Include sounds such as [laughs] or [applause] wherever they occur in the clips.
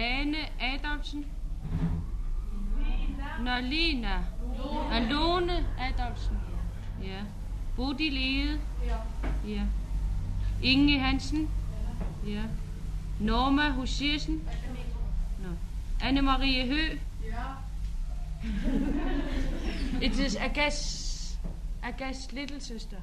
Lane Adolfsen. Nørlina. Og Lone Adolfsen. Ja. Bodil Ede. Ja. Inge Hansen. Ja. Norma Husiersen. Nå. Anne-Marie Hø. Ja. It is Agas, Agas little sister.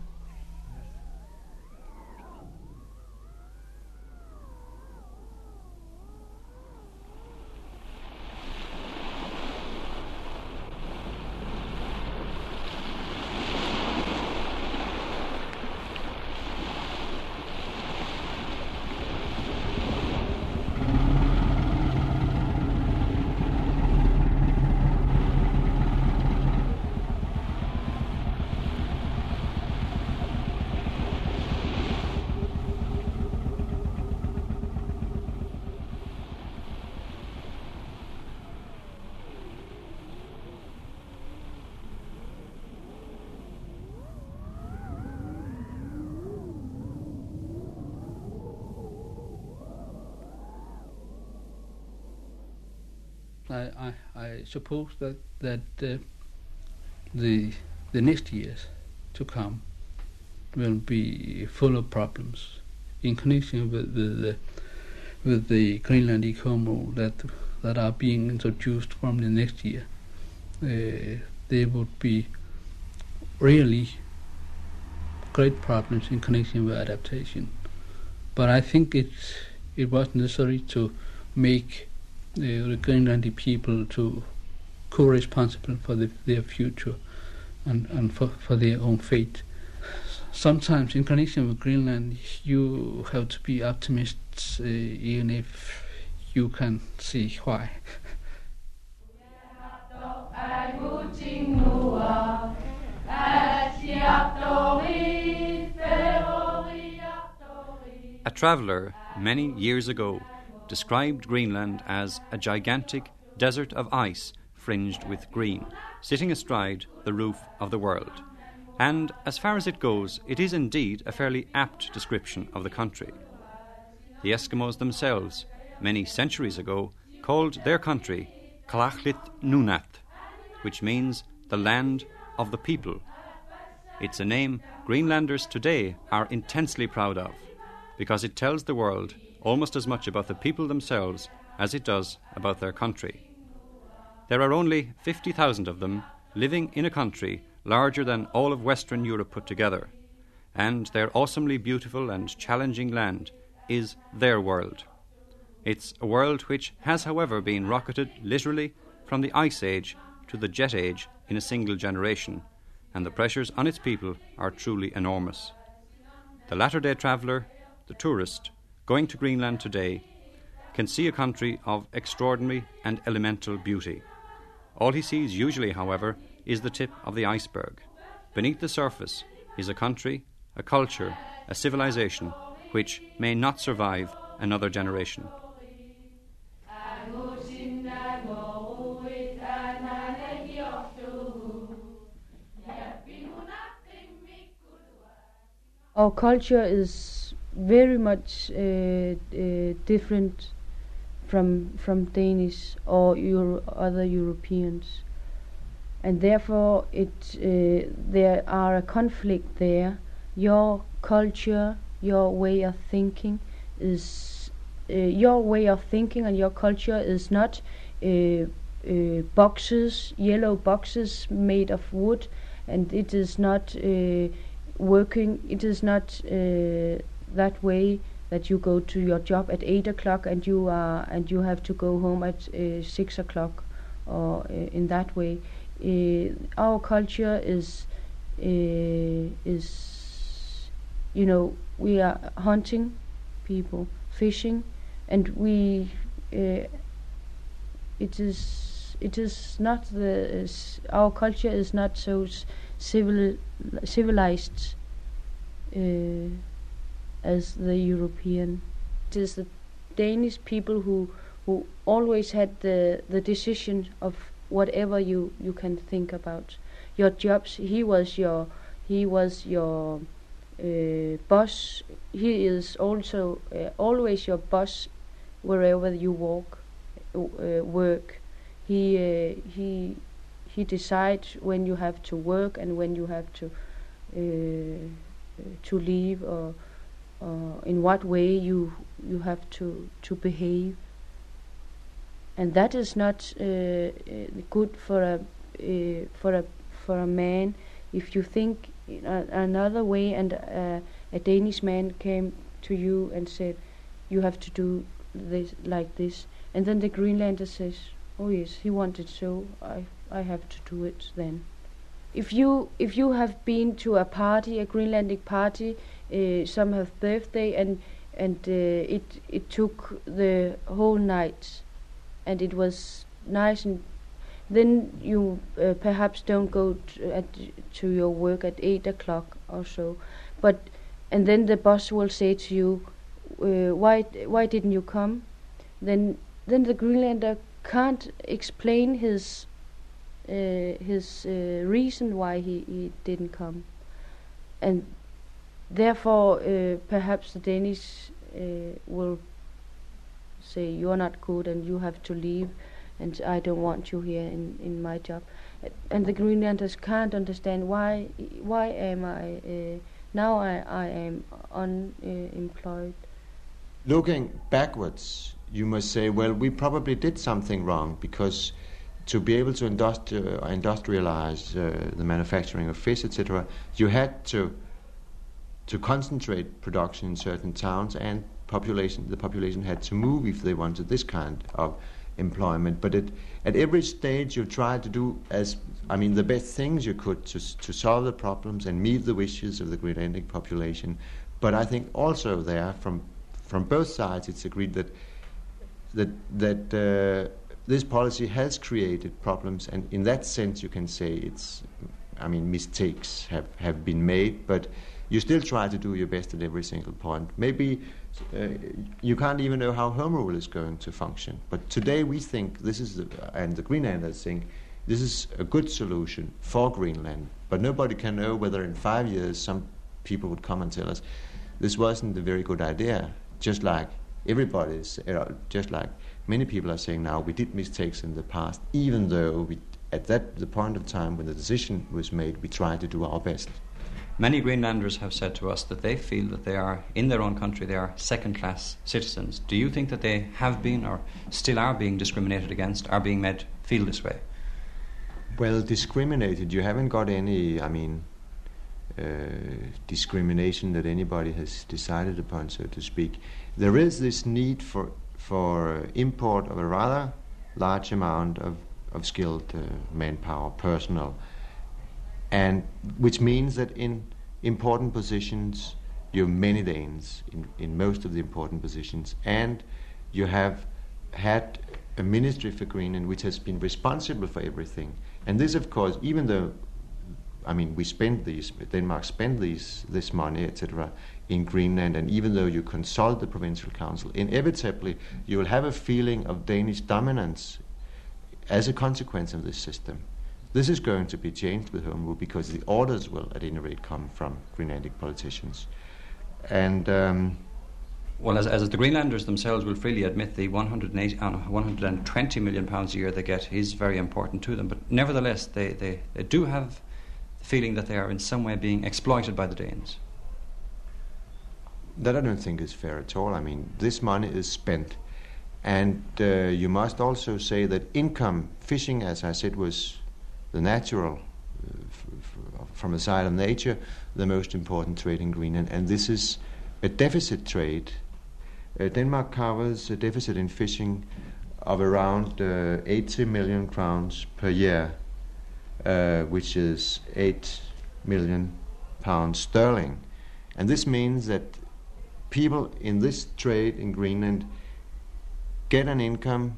I, I, I suppose that that uh, the the next years to come will be full of problems in connection with the with the Greenland ecomo that that are being introduced from the next year. Uh, there would be really great problems in connection with adaptation. But I think it's it was necessary to make the Greenlandic people to co-responsible for the, their future and, and for, for their own fate. Sometimes in connection with Greenland you have to be optimists uh, even if you can see why. A traveller many years ago described Greenland as a gigantic desert of ice fringed with green, sitting astride the roof of the world. And as far as it goes, it is indeed a fairly apt description of the country. The Eskimos themselves, many centuries ago, called their country Kalaallit Nunaat, which means the land of the people. It's a name Greenlanders today are intensely proud of because it tells the world almost as much about the people themselves as it does about their country. There are only 50,000 of them living in a country larger than all of Western Europe put together, and their awesomely beautiful and challenging land is their world. It's a world which has, however, been rocketed literally from the Ice Age to the Jet Age in a single generation, and the pressures on its people are truly enormous. The latter day traveller, the tourist, going to Greenland today can see a country of extraordinary and elemental beauty. All he sees usually, however, is the tip of the iceberg. Beneath the surface is a country, a culture, a civilization which may not survive another generation. Our culture is very much uh, uh, different from from Danish or Euro- other Europeans, and therefore it uh, there are a conflict there. Your culture your way of thinking is your way of thinking and your culture is not uh, boxes, yellow boxes made of wood, and it is not uh, working. It is not uh, that way that you go to your job at eight o'clock and you are and you have to go home at uh, six o'clock, or uh, in that way. Uh, our culture is uh, is you know we are hunting people, fishing, and we it is it is not the our culture is not so civil civilized uh, as the European. It is the Danish people who who always had the the decision of whatever you you can think about your jobs. He was your he was your uh, boss. He is also uh, always your boss wherever you walk, uh, work. He uh, he he decides when you have to work and when you have to uh, to leave or or in what way you you have to to behave. And that is not uh, uh, good for a uh, for a for a man if you think another way and uh, a Danish man came to you and said you have to do this like this and then the Greenlander says oh yes he wanted so I I have to do it then if you if you have been to a party a Greenlandic party uh, some have birthday and and uh, it it took the whole night. And it was nice and then you uh, perhaps don't go t- at, to your work at eight o'clock or so, but and then the boss will say to you, uh, "Why why didn't you come?" Then then the Greenlander can't explain his uh, his uh, reason why he, he didn't come, and therefore uh, perhaps the Danish uh, will say you are not good and you have to leave and I don't want you here in, in my job. And the Greenlanders can't understand why why am I uh, now I, I am unemployed. Looking backwards, you must say, well, we probably did something wrong because to be able to industri- industrialize uh, the manufacturing of fish, etc., you had to to concentrate production in certain towns, and population the population had to move if they wanted this kind of employment. But it, at every stage, you tried to do as I mean the best things you could to to solve the problems and meet the wishes of the Greenlandic population. But I think also there, from from both sides, it's agreed that that that uh, this policy has created problems, and in that sense, you can say it's. I mean, mistakes have, have been made, but you still try to do your best at every single point. Maybe uh, you can't even know how home rule is going to function. But today we think this is, the, and the Greenlanders think, this is a good solution for Greenland. But nobody can know whether in five years some people would come and tell us this wasn't a very good idea. Just like everybody is, uh, just like many people are saying now, we did mistakes in the past, even though we, at that the point of time when the decision was made, we tried to do our best. Many Greenlanders have said to us that they feel that they are, in their own country, they are second class citizens. Do you think that they have been or still are being discriminated against, are being made feel this way? Well, discriminated, you haven't got any, I mean, uh, discrimination that anybody has decided upon, so to speak. There is this need for, for import of a rather large amount of, of skilled uh, manpower, personnel, and which means that in important positions, you have many Danes in, in most of the important positions, and you have had a ministry for Greenland which has been responsible for everything. And this, of course, even though, I mean, we spend these, Denmark spend these, this money, etc., in Greenland, and even though you consult the provincial council, inevitably you will have a feeling of Danish dominance as a consequence of this system. This is going to be changed with Home Rule because the orders will, at any rate, come from Greenlandic politicians. And um, Well, as, as the Greenlanders themselves will freely admit, the 180, uh, 120 million pounds a year they get is very important to them. But nevertheless, they, they, they do have the feeling that they are in some way being exploited by the Danes. that I don't think is fair at all. I mean, this money is spent, and uh, you must also say that income fishing, as I said, was the natural, uh, from the side of nature, the most important trade in Greenland, and this is a deficit trade. Uh, Denmark covers a deficit in fishing of around uh, 80 million crowns per year, uh, which is 8 million pounds sterling. And this means that people in this trade in Greenland get an income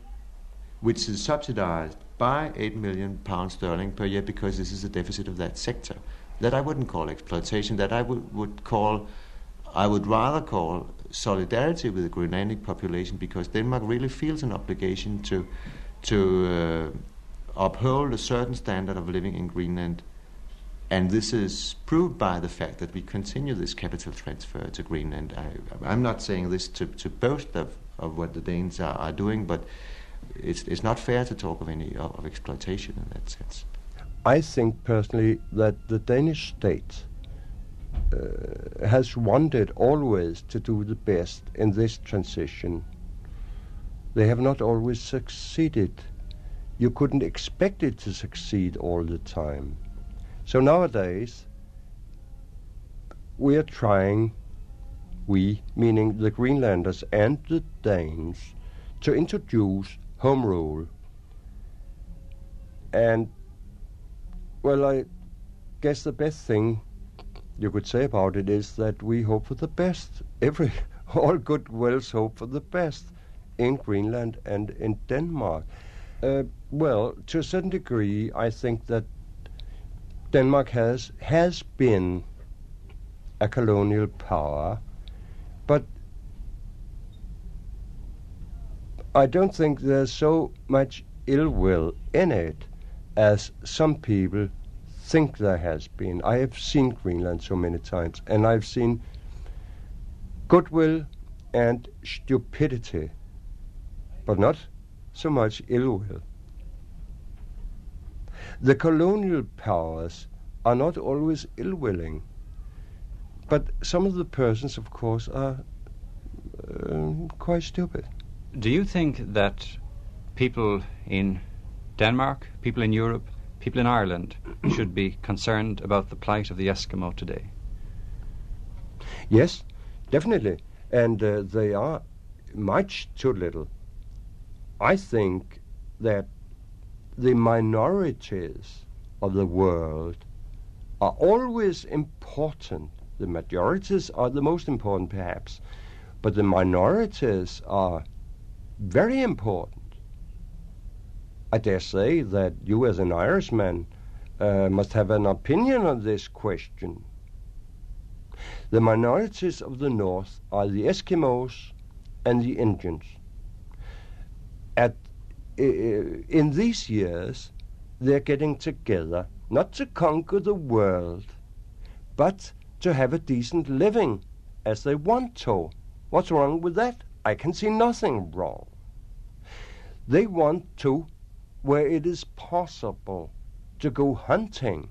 which is subsidized by 8 million pounds sterling per year because this is a deficit of that sector. That I wouldn't call exploitation, that I would, would call, I would rather call solidarity with the Greenlandic population because Denmark really feels an obligation to, to uh, uphold a certain standard of living in Greenland. And this is proved by the fact that we continue this capital transfer to Greenland. I, I'm not saying this to, to boast of, of what the Danes are, are doing, but it's, it's not fair to talk of any of, of exploitation in that sense. I think personally that the Danish state uh, has wanted always to do the best in this transition. They have not always succeeded. You couldn't expect it to succeed all the time. So nowadays, we are trying, we, meaning the Greenlanders and the Danes, to introduce home rule. And, well, I guess the best thing you could say about it is that we hope for the best. Every, [laughs] all good wills hope for the best in Greenland and in Denmark. Uh, well, to a certain degree, I think that Denmark has has been a colonial power, but I don't think there's so much ill will in it as some people think there has been. I have seen Greenland so many times, and I've seen goodwill and stupidity, but not so much ill will. The colonial powers are not always ill willing, but some of the persons, of course, are uh, quite stupid. Do you think that people in Denmark, people in Europe, people in Ireland [clears throat] should be concerned about the plight of the Eskimo today? Yes, definitely. And uh, they are much too little. I think that the minorities of the world are always important. The majorities are the most important, perhaps, but the minorities are very important. I dare say that you, as an Irishman, uh, must have an opinion on this question. The minorities of the North are the Eskimos and the Indians. At, uh, in these years, they're getting together not to conquer the world, but to have a decent living as they want to. What's wrong with that? I can see nothing wrong. They want to, where it is possible, to go hunting,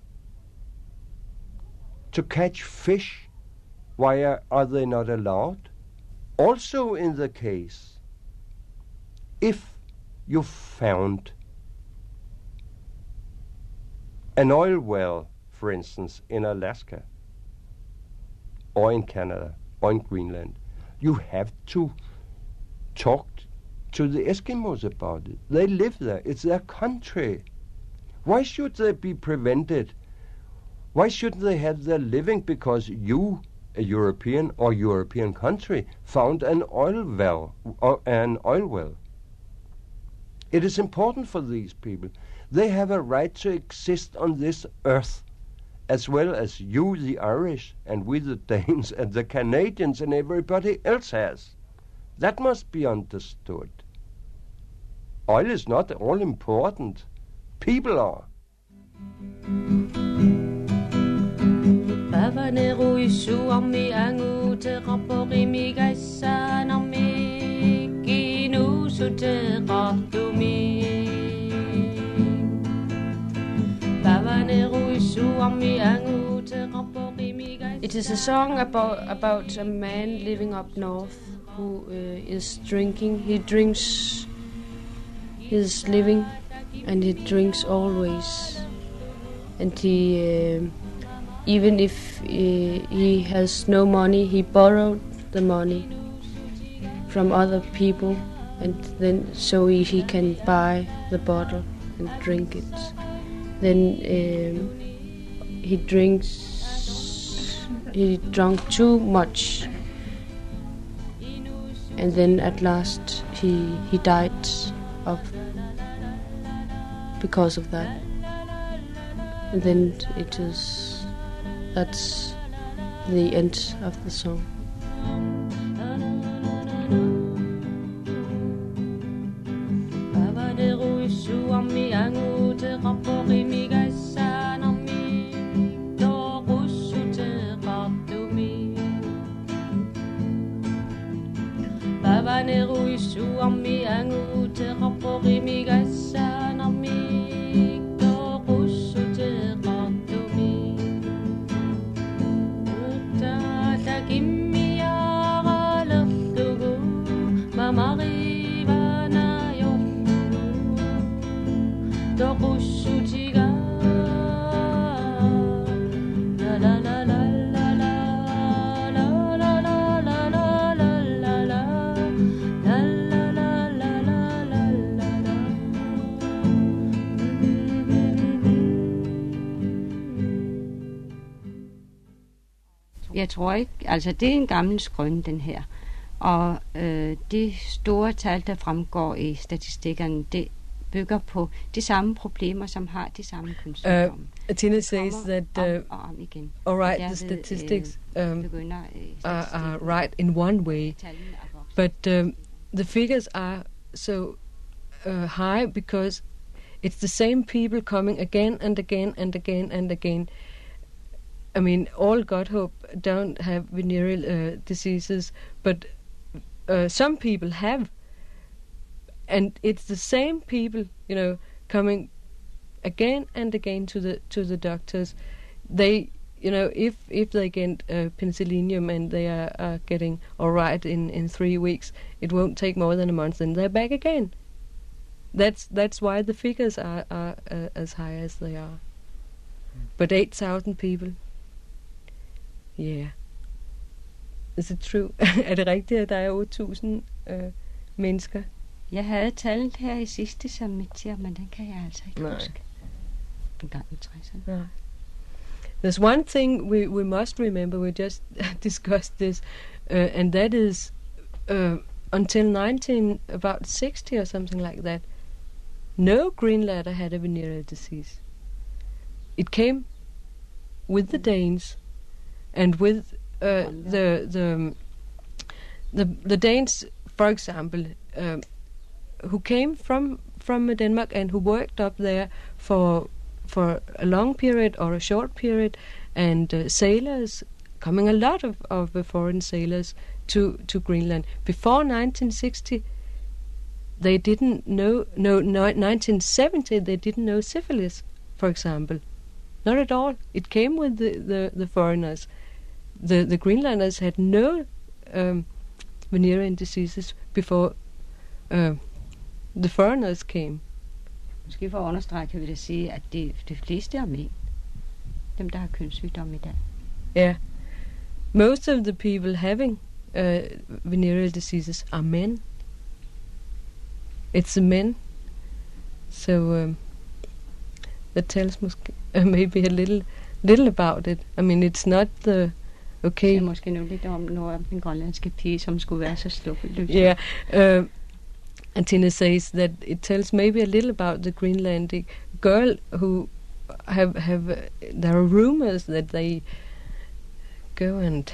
to catch fish. Why are, are they not allowed? Also, in the case, if you found an oil well, for instance, in Alaska, or in Canada, or in Greenland, you have to talk to the Eskimos about it. They live there. It's their country. Why should they be prevented? Why shouldn't they have their living because you, a European or European country, found an oil well, an oil well? It is important for these people. They have a right to exist on this earth, as well as you, the Irish, and we, the Danes, [laughs] and the Canadians, and everybody else has. That must be understood. Oil is not all important. People are. Pavanero isu ami angu te rapori mi gaisa na kinu su te raptumi. Pavanero isu ami angu te rapori mi gaisa It is a song about about a man living up north who uh, is drinking. He drinks his living, and he drinks always. And he, uh, even if he, he has no money, he borrowed the money from other people, and then so he, he can buy the bottle and drink it. Then um, he drinks. He drank too much, and then at last he he died of because of that. And then it is that's the end of the song. Habanero isu armi angutera porri migasa narmi Jeg tror ikke, altså det er en gammel skrøn, den her. Og øh, de store tal, der fremgår i statistikkerne, det bygger på de samme problemer, som har de samme kønssygdomme. Uh, Tina says that uh, om og om igen. all right, the statistics øh, um, begynder, øh, are, are right in one way, but um, the figures are so uh, high because it's the same people coming again and again and again and again. I mean, all God hope don't have venereal uh, diseases, but uh, some people have, and it's the same people, you know, coming again and again to the to the doctors. They, you know, if if they get uh, and they are, are getting all right in in three weeks, it won't take more than a month, and they're back again. That's that's why the figures are are uh, as high as they are. But eight thousand people. Yeah. Is it true? [laughs] er det rigtigt, at der er 8000 øh, mennesker? Jeg havde tallet her i sidste semester, men den kan jeg altså ikke Nej. huske. En gang i 60'erne. Right. There's one thing we, we must remember. We just [laughs] discussed this, uh, and that is uh, until 19 about 60 or something like that. No Greenlander had a venereal disease. It came with the Danes, and with uh, the the um, the the Danes, for example, um, who came from from Denmark and who worked up there for for a long period or a short period, and uh, sailors coming a lot of of foreign sailors to to Greenland before 1960. They didn't know no, no 1970 they didn't know syphilis, for example, not at all. It came with the the, the foreigners. The the Greenlanders had no um, venereal diseases before uh, the foreigners came. Måske for at understrege, kan vi da sige, at de, de fleste er mænd. Dem, der har kønssygdomme i dag. Yeah. Most of the people having uh, venereal diseases are men. It's the men. So um, that tells måske, [laughs] maybe a little little about it. I mean, it's not the okay. er måske nu lidt om, noget om den grønlandske pige, som skulle være så sluppeløs. Yeah. Uh, and Tina says that it tells maybe a little about the Greenlandic girl who have have. Uh, there are rumors that they go and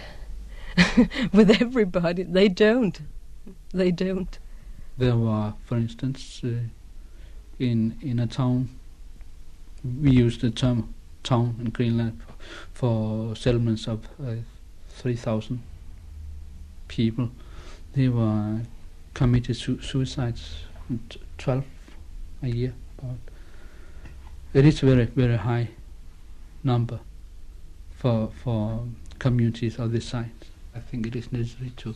[laughs] with everybody. They don't. They don't. There were, for instance, uh, in in a town, we use the term town in Greenland for, settlements of uh, three thousand people. They were committed su- suicides, twelve a year. About. It is very very high number for for communities of this size. I think it is necessary to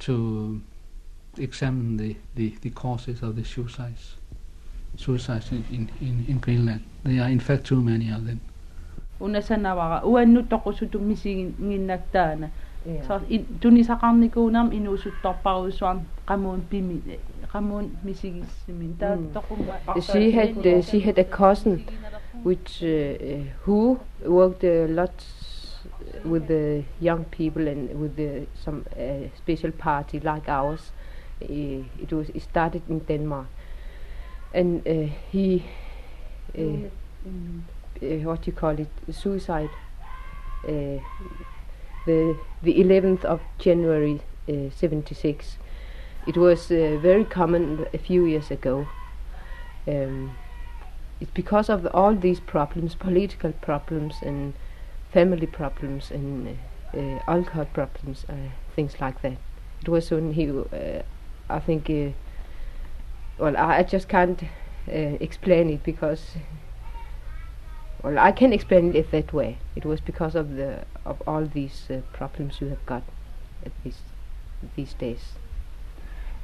to examine the, the, the causes of the suicides suicides in, in, in, in Greenland. There are in fact too many of them. Una sanawara uannu toqusutu misinginnattaana. So tunisaqarnikuunam inuusuttorparusuam qamuun pimi qamuun misigissimin She had uh, she had a cousin which uh, uh, who worked a lot with the young people and with the, some uh, special party like ours. Uh, it was it started in Denmark, and uh, he uh, uh, what you call it suicide. Uh, the the 11th of January uh, 76. It was uh, very common a few years ago. Um, it's because of all these problems, political problems and family problems and uh, uh, alcohol problems, uh, things like that. It was when he, uh, I think, uh, well, I, I just can't uh, explain it because, well, I can explain it that way. It was because of the of all these uh, problems you have got at these these days.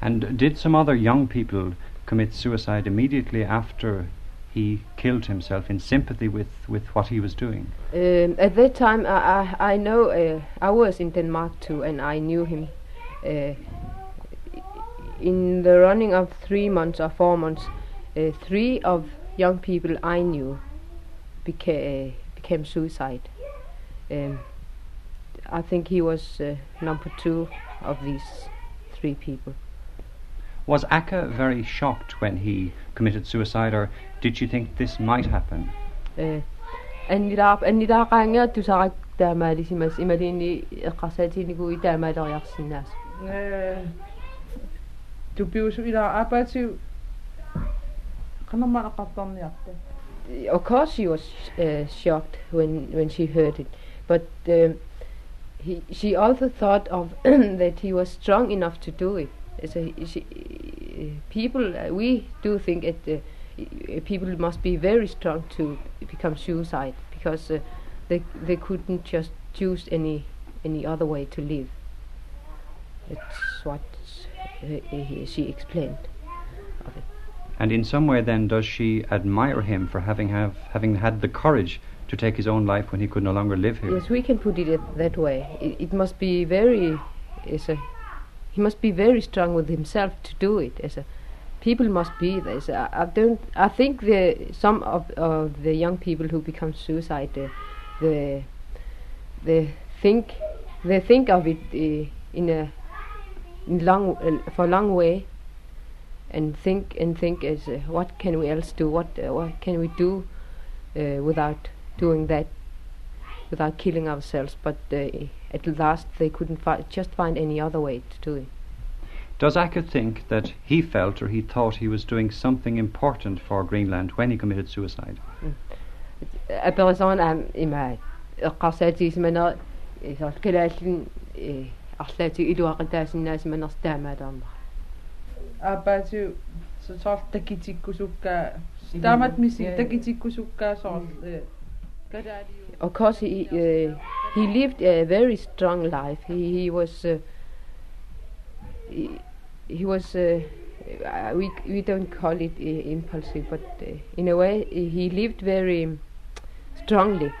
And did some other young people commit suicide immediately after he killed himself in sympathy with, with what he was doing? Um, at that time, I, I, I know uh, I was in Denmark too, and I knew him. Uh, in the running of three months or four months, uh, three of young people I knew beca- uh, became suicide. Um, I think he was uh, number two of these three people. Was Akka very shocked when he committed suicide, or did you think this might happen? Uh, annilaaq of course she was uh, shocked when when she heard it. But um, he she also thought of [clears throat] that he was strong enough to do it. So she, people uh, we do think that uh, people must be very strong to become suicide because uh, they they couldn't just choose any any other way to live. That's what she explained of it And in some way, then, does she admire him for having have having had the courage to take his own life when he could no longer live here? Yes, we can put it that way. It, it must be very, a, he must be very strong with himself to do it. As a, people must be. As a, I don't. I think the some of of the young people who become suicide, uh, the they think they think of it uh, in a long uh, for long way and think and think as uh, what can we else do what uh, what can we do uh, without doing that without killing ourselves but uh, at last they couldn't fi- just find any other way to do it does Acker think that he felt or he thought he was doing something important for Greenland when he committed suicide? Mm аам има эққарсаатигисмана исаркалааллин арлаати илуақатаасиннаасиманерстаамаалаарма апатиу соор такитиккусуккаа таамат миси такитиккусуккаа соор кадаалиу Of course, he uh, he lived a very strong life. He he was uh, he, he was uh, uh, we we don't call it uh, impulsive, but uh, in a way uh, he lived very strongly,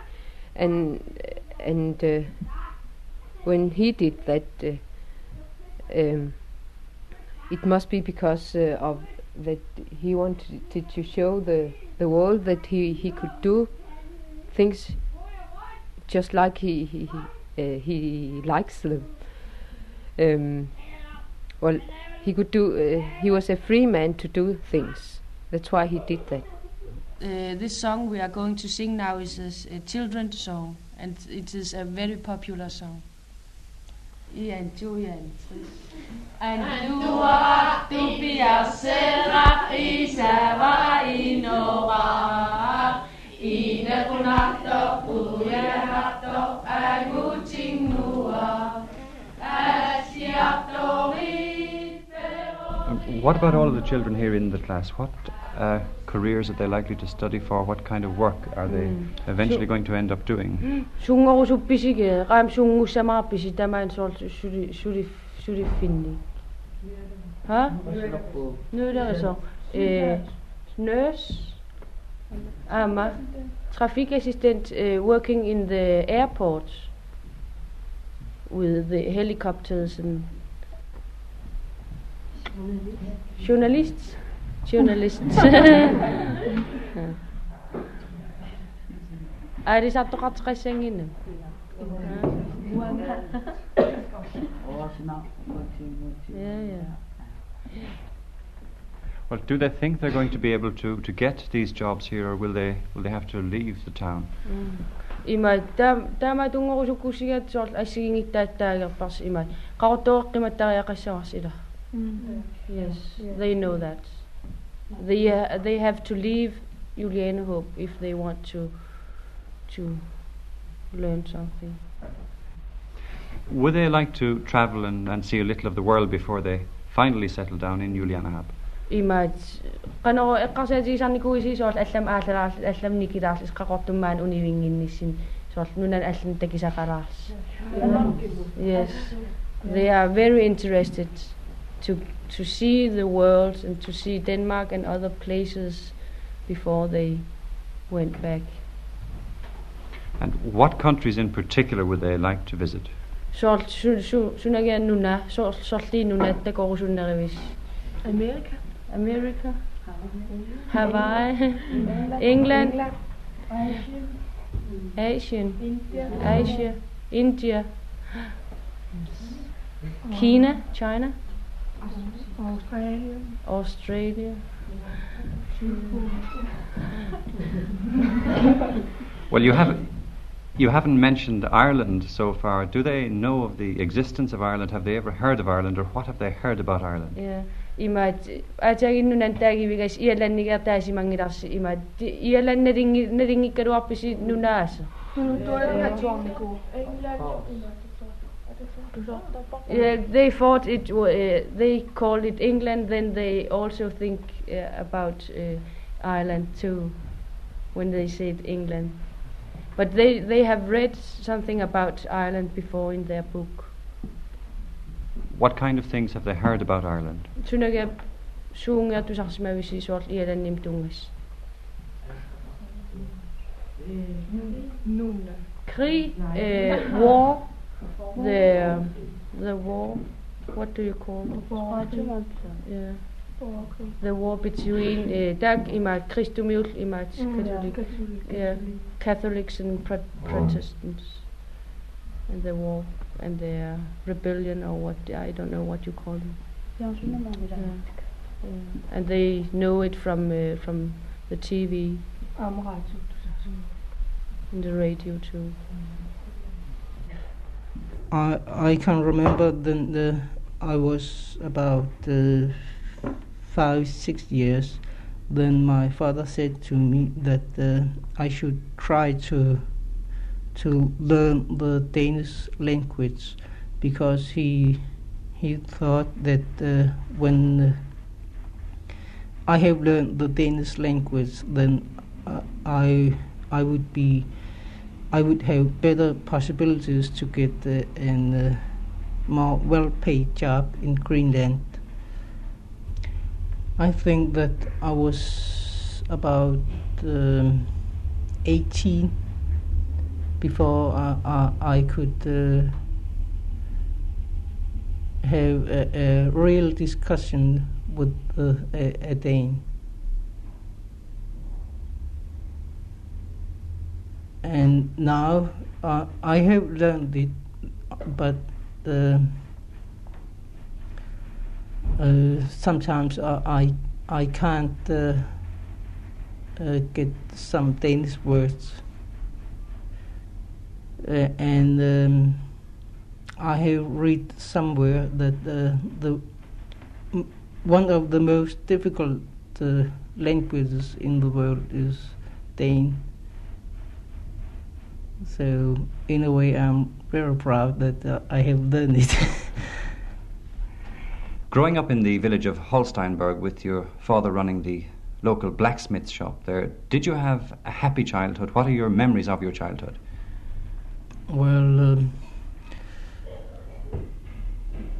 and and uh, when he did that, uh, um, it must be because uh, of that he wanted to, show the the world that he he could do things just like he he he, uh, he likes them. Um, well, he could do. Uh, he was a free man to do things. That's why he did that. Uh, this song we are going to sing now is a children's song, and it is a very popular song. Ian, Julian. Antua tupia sera isava inora Ine kunatto puyehatto agucing nua Asiatto Um, What about all of the children here in the class? What uh, careers that they're likely to study for? What kind of work are they Mm. eventually So- going to end up doing? Er det så. Eh, nurse. Ama. Trafikassistent uh, working in the airport with the helicopters and journalists. Journalists. [laughs] Ай ри саттоқартеқассангинна. Yeah, yeah. Well, do they think they're going to be able to, to get these jobs here, or will they will they have to leave the town? има таа таама тунгорусуккусигаат соорл ассигингиттааттаагерпарс има qaqortoeqqimаттариақассаварс ила yes they know that They, uh, they have to leave Julianehåb if they want to, to learn something. Would they like to travel and, and see a little of the world before they finally settle down in Julianehåb? имаат yes. They are very interested to to see the world and to see Denmark and other places before they went back. And what countries in particular would they like to visit? Er America. America. Hawaii. England. Asia, India. Asia. India. China. China. Australia. Australia. [laughs] well, you haven't you haven't mentioned Ireland so far. Do they know of the existence of Ireland? Have they ever heard of Ireland, or what have they heard about Ireland? Yeah. Yeah, they thought it. wa- Uh, they called it England. Then they also think uh, about uh, Ireland too, when they said England. But they they have read something about Ireland before in their book. What kind of things have they heard about Ireland? Sunaga suungertusarsimavisi suorl ialannim tungas. Krig, uh, war, the um, the war. What do you call it? Yeah. The war between uh, Dag imat Christumul imat Catholic, yeah, Catholics and Pro- Protestants, and the war and the uh, rebellion or what I don't know what you call them. Yeah. Yeah. And they know it from uh, from the TV and mm. the radio too. I I can remember then the I was about uh, five six years. Then my father said to me that uh, I should try to to learn the Danish language because he he thought that uh, when uh, I have learned the Danish language, then uh, I I would be I would have better possibilities to get uh, an uh, more well-paid job in Greenland. I think that I was about um, 18 before I, I, I could uh, have a, a real discussion with uh, a, a Dane. And now uh, I have learned it, but uh, uh, sometimes I I, I can't uh, uh, get some Danish words, uh, and um, I have read somewhere that uh, the m- one of the most difficult uh, languages in the world is Dane. So in a way, I'm very proud that uh, I have done it. [laughs] Growing up in the village of Holsteinsborg with your father running the local blacksmith shop there. Did you have a happy childhood? What are your memories of your childhood? Well, um,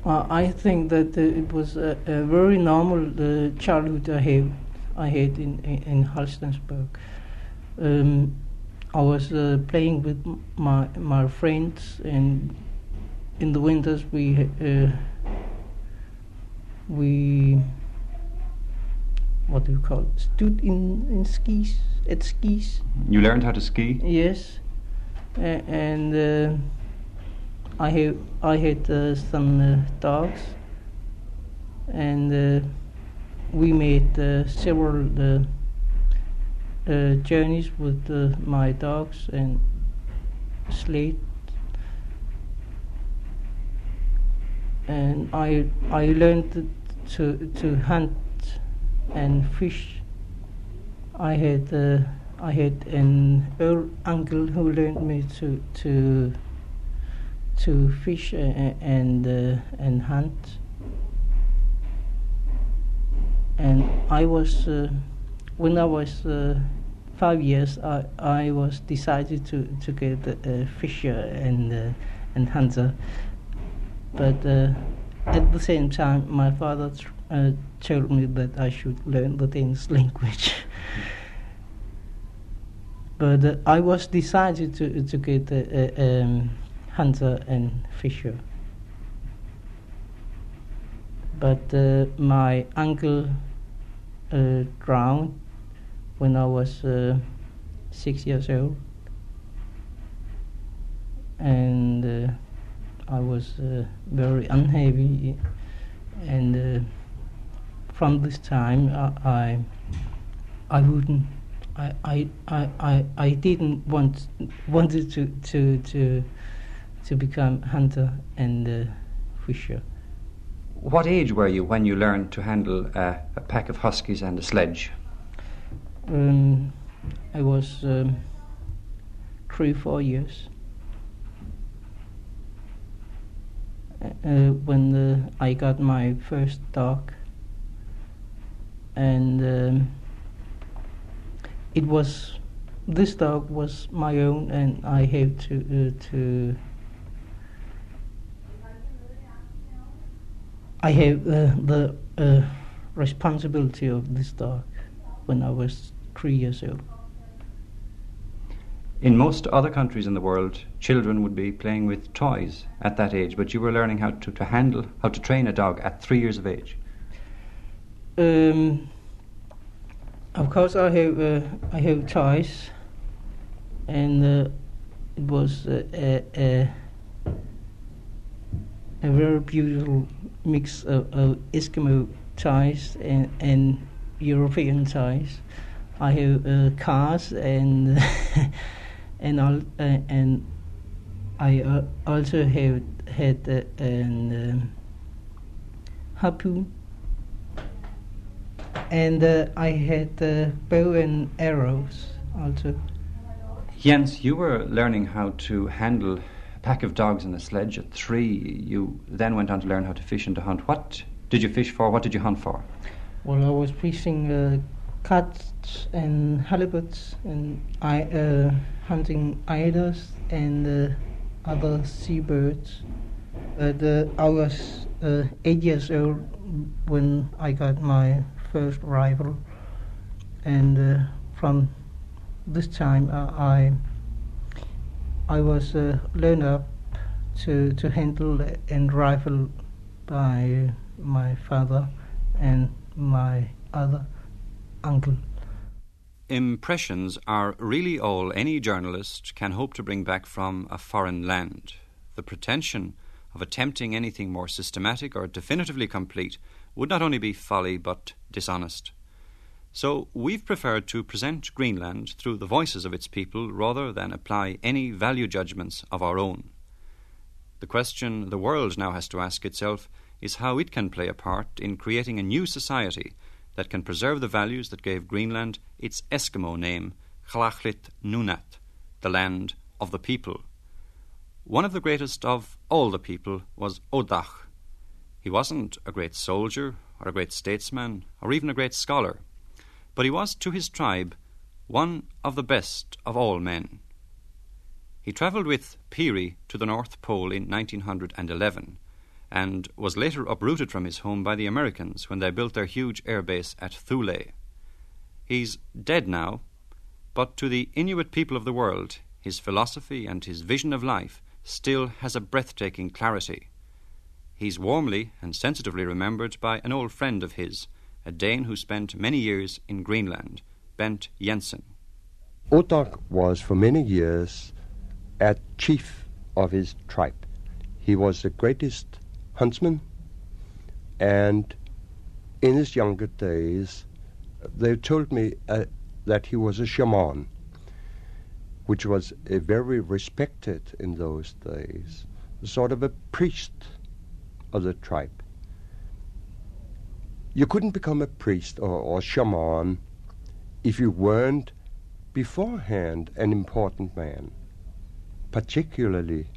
uh, I think that uh, it was a, a very normal uh, childhood I had, I had in, in, in Holsteinsborg. Um, I was uh, playing with my my friends, and in the winters we uh, we what do you call it? Stood in in skis at skis. You learned how to ski? Yes, A- and uh, I have I had uh, some uh, dogs, and uh, we made uh, several uh, journeys with uh, my dogs and sled. And I I learned to to hunt and fish. I had uh, I had an old uncle who learned me to to to fish and uh, and hunt. And I was uh, when I was uh, five years, I I was decided to to get a fisher and uh, and hunter. But uh, at the same time, my father uh, told me that I should learn the Danish language. [laughs] but uh, I was decided to to get a, a um, hunter and fisher. But uh, my uncle uh, drowned when I was uh, six years old, and uh, I was uh, very unhappy. And uh, from this time, I, I, I wouldn't. I, I, I, I, didn't want wanted to, to, to, to become hunter and uh, fisher. What age were you when you learned to handle a, a pack of huskies and a sledge? I was um, three, four years. Uh, when uh, I got my first dog, and um, it was this dog was my own, and I had to uh, to. I have uh, the uh, responsibility of this dog when I was three years old. In most other countries in the world, children would be playing with toys at that age, but you were learning how to, to handle, how to train a dog at three years of age. Um, of course, I have uh, I have toys, and uh, it was uh, a, a a very beautiful mix of, of Eskimo ties and, and European ties. I have uh, cars and [laughs] and all, uh, and I uh, also have had uh, an um, harpoon and uh, I had uh, bow and arrows also. Jens, you were learning how to handle a pack of dogs and a sledge at three. You then went on to learn how to fish and to hunt. What did you fish for? What did you hunt for? Well, I was fishing uh, cats and halibuts and I uh, hunting eiders and uh, other seabirds. Uh, I was uh, eight years old when I got my first rifle, and uh, from this time I I was learned up to to handle and rifle by my father and my other uncle. Impressions are really all any journalist can hope to bring back from a foreign land. The pretension of attempting anything more systematic or definitively complete would not only be folly but dishonest. So we've preferred to present Greenland through the voices of its people rather than apply any value judgments of our own. The question the world now has to ask itself is how it can play a part in creating a new society that can preserve the values that gave Greenland its Eskimo name, Kalaallit Nunaat, the land of the people. One of the greatest of all the people was Odach. He wasn't a great soldier or a great statesman or even a great scholar, but he was to his tribe one of the best of all men. He travelled with Peary to the North Pole in 1911 and was later uprooted from his home by the Americans when they built their huge airbase at Thule. He's dead now, but to the Inuit people of the world, his philosophy and his vision of life still has a breathtaking clarity. He's warmly and sensitively remembered by an old friend of his, a Dane who spent many years in Greenland, Bent Jensen. Otak was for many years a chief of his tribe. He was the greatest huntsman, and in his younger days, they told me uh, that he was a shaman, which was very respected in those days, sort of a priest of the tribe. You couldn't become a priest or, or shaman if you weren't beforehand an important man, particularly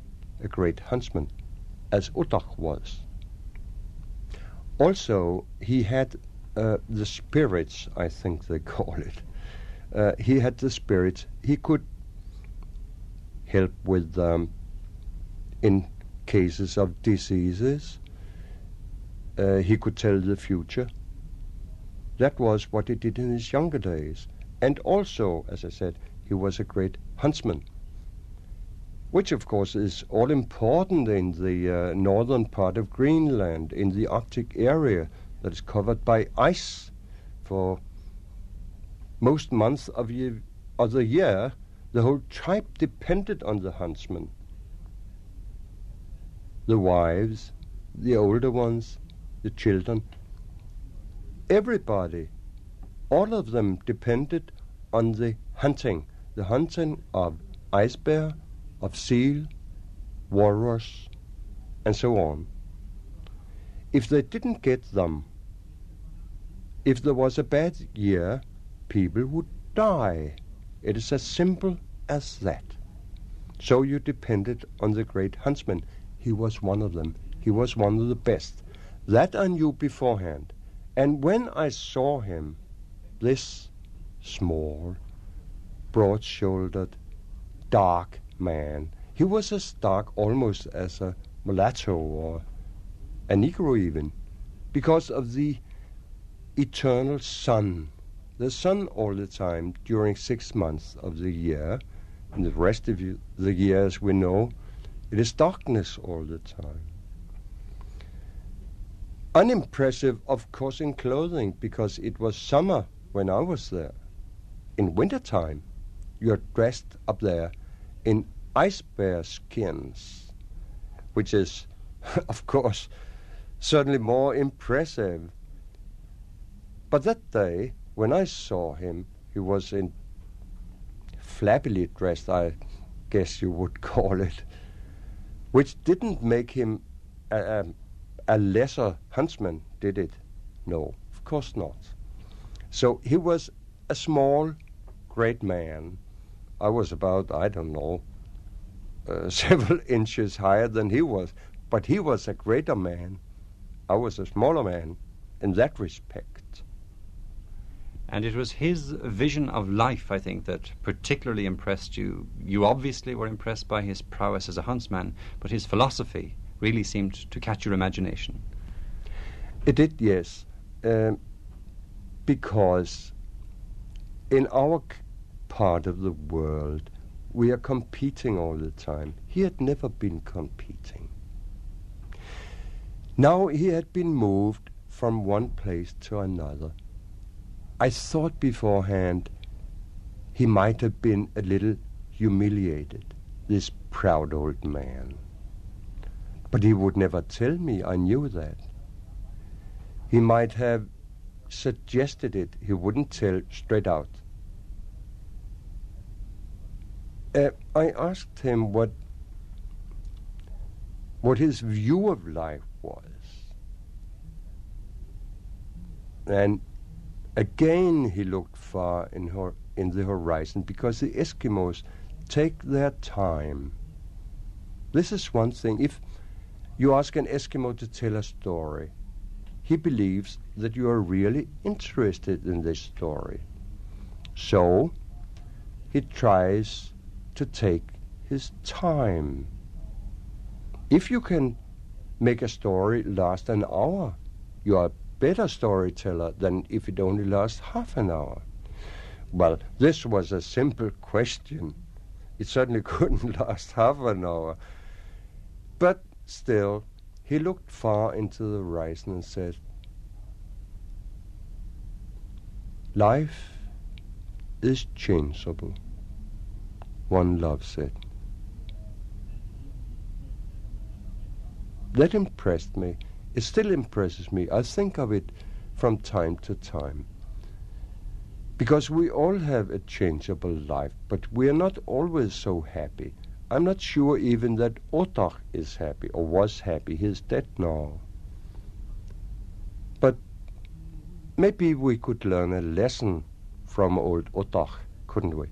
a great huntsman, as Utak was. Also, he had uh, the spirits, I think they [laughs] call it. Uh, he had the spirits. He could help with, um, in cases of diseases, uh, he could tell the future. That was what he did in his younger days. And also, as I said, he was a great huntsman, which of course is all important in the uh, northern part of Greenland, in the Arctic area that is covered by ice for most months of, year, of the year. The whole tribe depended on the huntsmen. The wives, the older ones, the children, everybody, all of them depended on the hunting, the hunting of ice bear, of seal, walrus, and so on. If they didn't get them, if there was a bad year, people would die. It is as simple as that. So you depended on the great huntsman. He was one of them. He was one of the best. That I knew beforehand. And when I saw him, this small, broad shouldered, dark man, he was as dark almost as a mulatto or a Negro even, because of the eternal sun. The sun all the time during six months of the year, and the rest of the year, as we know, it is darkness all the time unimpressive, of course, in clothing because it was summer when I was there. In wintertime, you're dressed up there in ice bear skins, which is, [laughs] of course, certainly more impressive. But that day, when I saw him, he was in flabbily dressed, I guess you would [laughs] call it, which didn't make him a, a lesser huntsman did it? No, of course not. So he was a small, great man. I was about, I don't know, uh, [laughs] several inches higher than he was, but he was a greater man. I was a smaller man in that respect. And it was his vision of life, I think, that particularly impressed you. You obviously were impressed by his prowess as a huntsman, but his philosophy really seemed to catch your imagination. It did, yes. Um, because in our part of the world, we are competing all the time. He had never been competing. Now he had been moved from one place to another. I thought beforehand he might have been a little humiliated, this proud old man. But he would never tell me, I knew that. He might have suggested it, he wouldn't tell straight out. Uh, I asked him what what his view of life was. And again he looked far in, in the horizon because the Eskimos take their time. This is one thing. If you ask an Eskimo to tell a story. He believes that you are really interested in this story. So he tries to take his time. If you can make a story last an hour, you are a better storyteller than if it only lasts half an hour. Well, this was a simple question. It certainly [laughs] couldn't last half an hour. But still, he looked far into the horizon and said, Life is changeable. One loves it. That impressed me. It still impresses me. I think of it from time to time. Because we all have a changeable life, but we are not always so happy. I'm not sure even that Ottar is happy or was happy. He's dead now. But maybe we could learn a lesson from old Ottar, couldn't we?